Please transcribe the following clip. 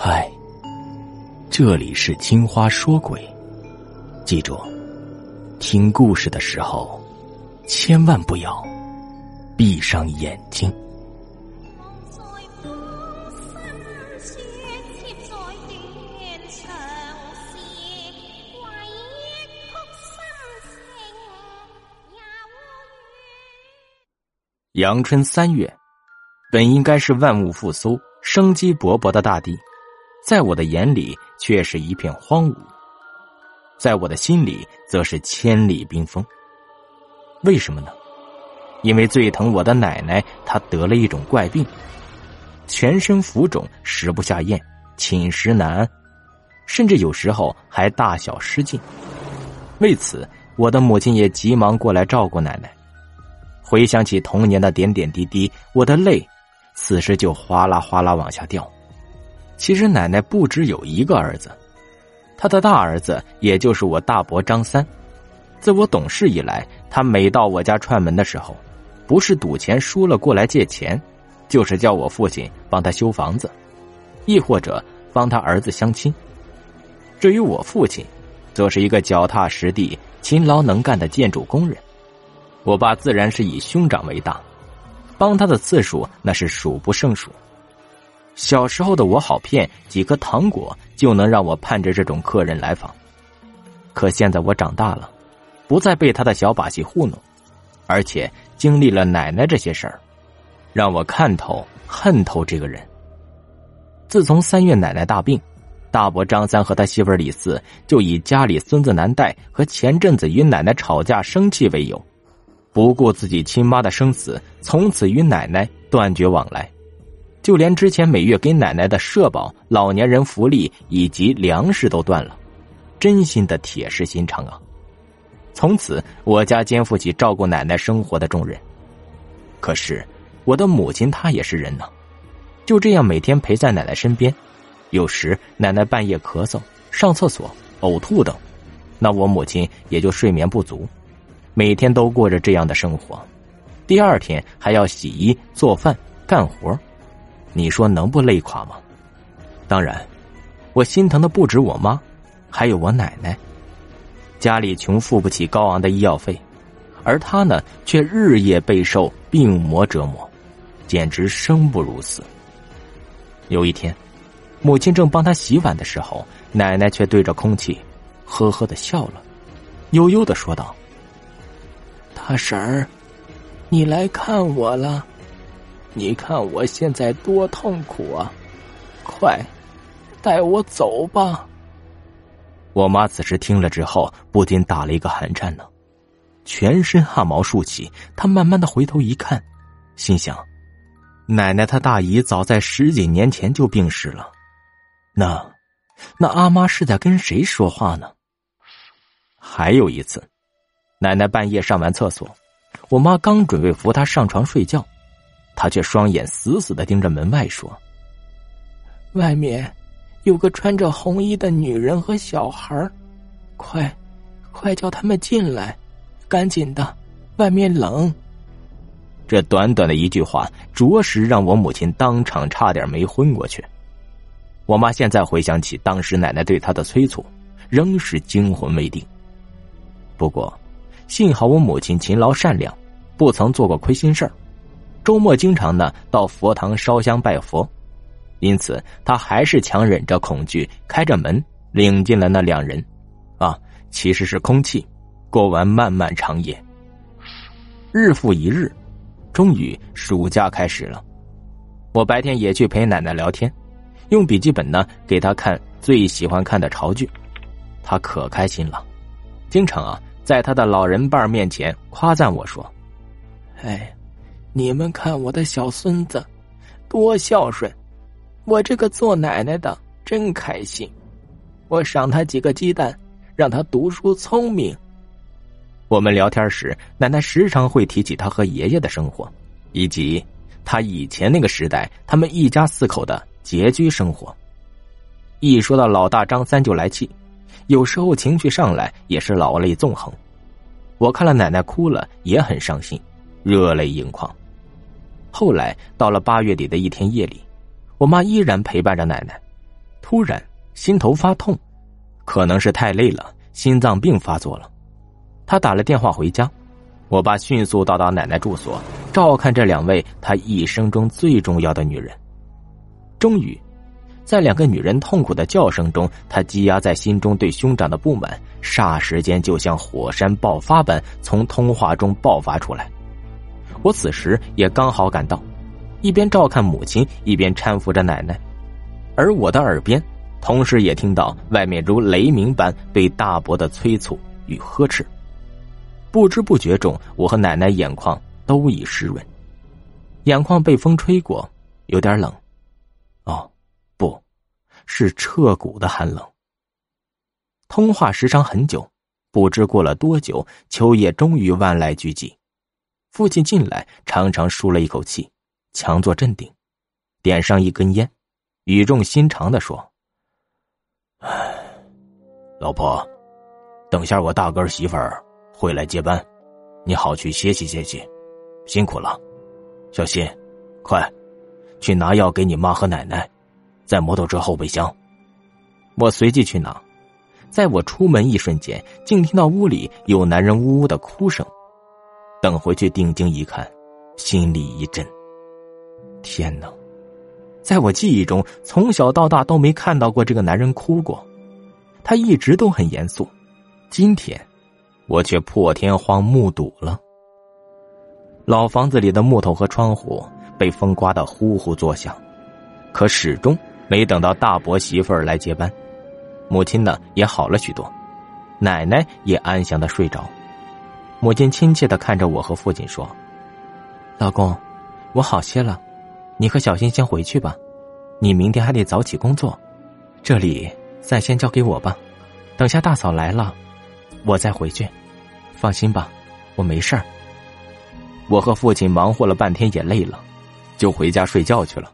嗨，这里是青花说鬼，记住，听故事的时候千万不要闭上眼睛。阳春三月，本应该是万物复苏、生机勃勃的大地。在我的眼里，却是一片荒芜；在我的心里，则是千里冰封。为什么呢？因为最疼我的奶奶，她得了一种怪病，全身浮肿，食不下咽，寝食难安，甚至有时候还大小失禁。为此，我的母亲也急忙过来照顾奶奶。回想起童年的点点滴滴，我的泪此时就哗啦哗啦往下掉。其实奶奶不只有一个儿子，他的大儿子也就是我大伯张三。自我懂事以来，他每到我家串门的时候，不是赌钱输了过来借钱，就是叫我父亲帮他修房子，亦或者帮他儿子相亲。至于我父亲，则是一个脚踏实地、勤劳能干的建筑工人。我爸自然是以兄长为大，帮他的次数那是数不胜数。小时候的我好骗，几颗糖果就能让我盼着这种客人来访。可现在我长大了，不再被他的小把戏糊弄，而且经历了奶奶这些事儿，让我看透、恨透这个人。自从三月奶奶大病，大伯张三和他媳妇李四就以家里孙子难带和前阵子与奶奶吵架生气为由，不顾自己亲妈的生死，从此与奶奶断绝往来。就连之前每月给奶奶的社保、老年人福利以及粮食都断了，真心的铁石心肠啊！从此，我家肩负起照顾奶奶生活的重任。可是，我的母亲她也是人呢，就这样每天陪在奶奶身边。有时奶奶半夜咳嗽、上厕所、呕吐等，那我母亲也就睡眠不足，每天都过着这样的生活。第二天还要洗衣、做饭、干活。你说能不累垮吗？当然，我心疼的不止我妈，还有我奶奶。家里穷，付不起高昂的医药费，而她呢，却日夜备受病魔折磨，简直生不如死。有一天，母亲正帮她洗碗的时候，奶奶却对着空气，呵呵的笑了，悠悠的说道：“大婶儿，你来看我了。”你看我现在多痛苦啊！快，带我走吧。我妈此时听了之后，不禁打了一个寒颤呢，全身汗毛竖起。她慢慢的回头一看，心想：奶奶她大姨早在十几年前就病逝了。那，那阿妈是在跟谁说话呢？还有一次，奶奶半夜上完厕所，我妈刚准备扶她上床睡觉。他却双眼死死的盯着门外，说：“外面有个穿着红衣的女人和小孩快，快叫他们进来，赶紧的，外面冷。”这短短的一句话，着实让我母亲当场差点没昏过去。我妈现在回想起当时奶奶对她的催促，仍是惊魂未定。不过，幸好我母亲勤劳善良，不曾做过亏心事儿。周末经常呢到佛堂烧香拜佛，因此他还是强忍着恐惧，开着门领进了那两人，啊，其实是空气。过完漫漫长夜，日复一日，终于暑假开始了。我白天也去陪奶奶聊天，用笔记本呢给她看最喜欢看的潮剧，她可开心了，经常啊在她的老人伴面前夸赞我说：“哎。”你们看我的小孙子，多孝顺！我这个做奶奶的真开心。我赏他几个鸡蛋，让他读书聪明。我们聊天时，奶奶时常会提起他和爷爷的生活，以及他以前那个时代他们一家四口的拮据生活。一说到老大张三就来气，有时候情绪上来也是老泪纵横。我看了奶奶哭了，也很伤心。热泪盈眶。后来到了八月底的一天夜里，我妈依然陪伴着奶奶，突然心头发痛，可能是太累了，心脏病发作了。她打了电话回家，我爸迅速到达奶奶住所，照看这两位他一生中最重要的女人。终于，在两个女人痛苦的叫声中，他积压在心中对兄长的不满，霎时间就像火山爆发般从通话中爆发出来。我此时也刚好赶到，一边照看母亲，一边搀扶着奶奶，而我的耳边，同时也听到外面如雷鸣般对大伯的催促与呵斥。不知不觉中，我和奶奶眼眶都已湿润，眼眶被风吹过，有点冷。哦，不，是彻骨的寒冷。通话时长很久，不知过了多久，秋叶终于万籁俱寂。父亲进来，长长舒了一口气，强作镇定，点上一根烟，语重心长的说：“哎，老婆，等下我大哥媳妇儿。”回来接班，你好去歇息歇息，辛苦了。小新，快去拿药给你妈和奶奶，在摩托车后备箱。我随即去拿，在我出门一瞬间，竟听到屋里有男人呜呜的哭声。等回去定睛一看，心里一震。天哪，在我记忆中，从小到大都没看到过这个男人哭过，他一直都很严肃。今天。我却破天荒目睹了老房子里的木头和窗户被风刮得呼呼作响，可始终没等到大伯媳妇儿来接班。母亲呢也好了许多，奶奶也安详的睡着。母亲亲切的看着我和父亲说：“老公，我好些了，你和小新先回去吧，你明天还得早起工作，这里暂先交给我吧，等下大嫂来了。”我再回去，放心吧，我没事儿。我和父亲忙活了半天也累了，就回家睡觉去了。